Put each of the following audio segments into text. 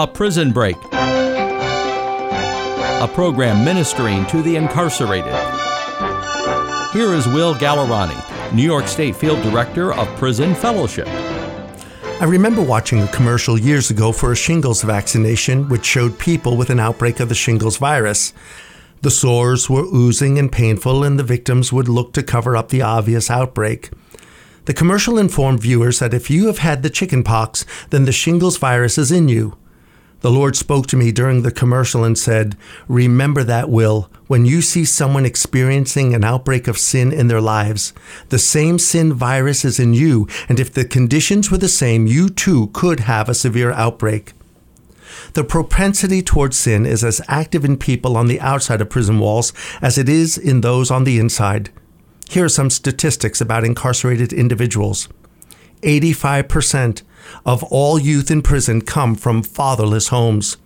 A Prison Break, a program ministering to the incarcerated. Here is Will Gallerani, New York State Field Director of Prison Fellowship. I remember watching a commercial years ago for a shingles vaccination which showed people with an outbreak of the shingles virus. The sores were oozing and painful, and the victims would look to cover up the obvious outbreak. The commercial informed viewers that if you have had the chickenpox, then the shingles virus is in you. The Lord spoke to me during the commercial and said, Remember that, Will, when you see someone experiencing an outbreak of sin in their lives. The same sin virus is in you, and if the conditions were the same, you too could have a severe outbreak. The propensity towards sin is as active in people on the outside of prison walls as it is in those on the inside. Here are some statistics about incarcerated individuals. 85% of all youth in prison come from fatherless homes.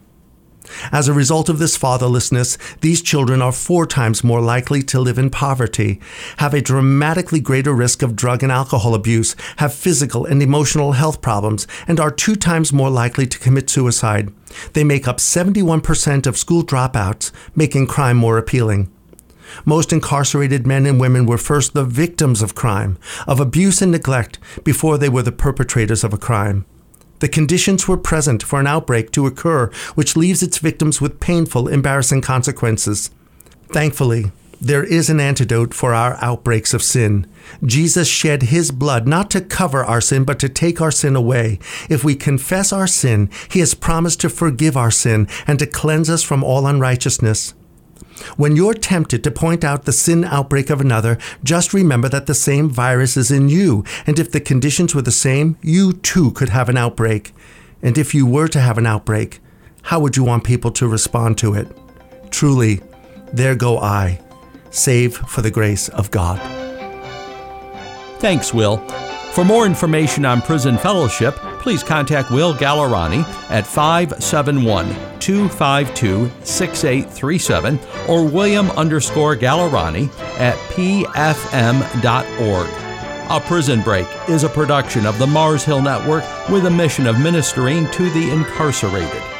As a result of this fatherlessness, these children are four times more likely to live in poverty, have a dramatically greater risk of drug and alcohol abuse, have physical and emotional health problems, and are two times more likely to commit suicide. They make up 71% of school dropouts, making crime more appealing. Most incarcerated men and women were first the victims of crime, of abuse and neglect, before they were the perpetrators of a crime. The conditions were present for an outbreak to occur, which leaves its victims with painful, embarrassing consequences. Thankfully, there is an antidote for our outbreaks of sin. Jesus shed his blood not to cover our sin, but to take our sin away. If we confess our sin, he has promised to forgive our sin and to cleanse us from all unrighteousness. When you're tempted to point out the sin outbreak of another, just remember that the same virus is in you, and if the conditions were the same, you too could have an outbreak. And if you were to have an outbreak, how would you want people to respond to it? Truly, there go I, save for the grace of God. Thanks, Will. For more information on Prison Fellowship, please contact Will Gallerani at 571 252 6837 or William underscore Gallerani at pfm.org. A Prison Break is a production of the Mars Hill Network with a mission of ministering to the incarcerated.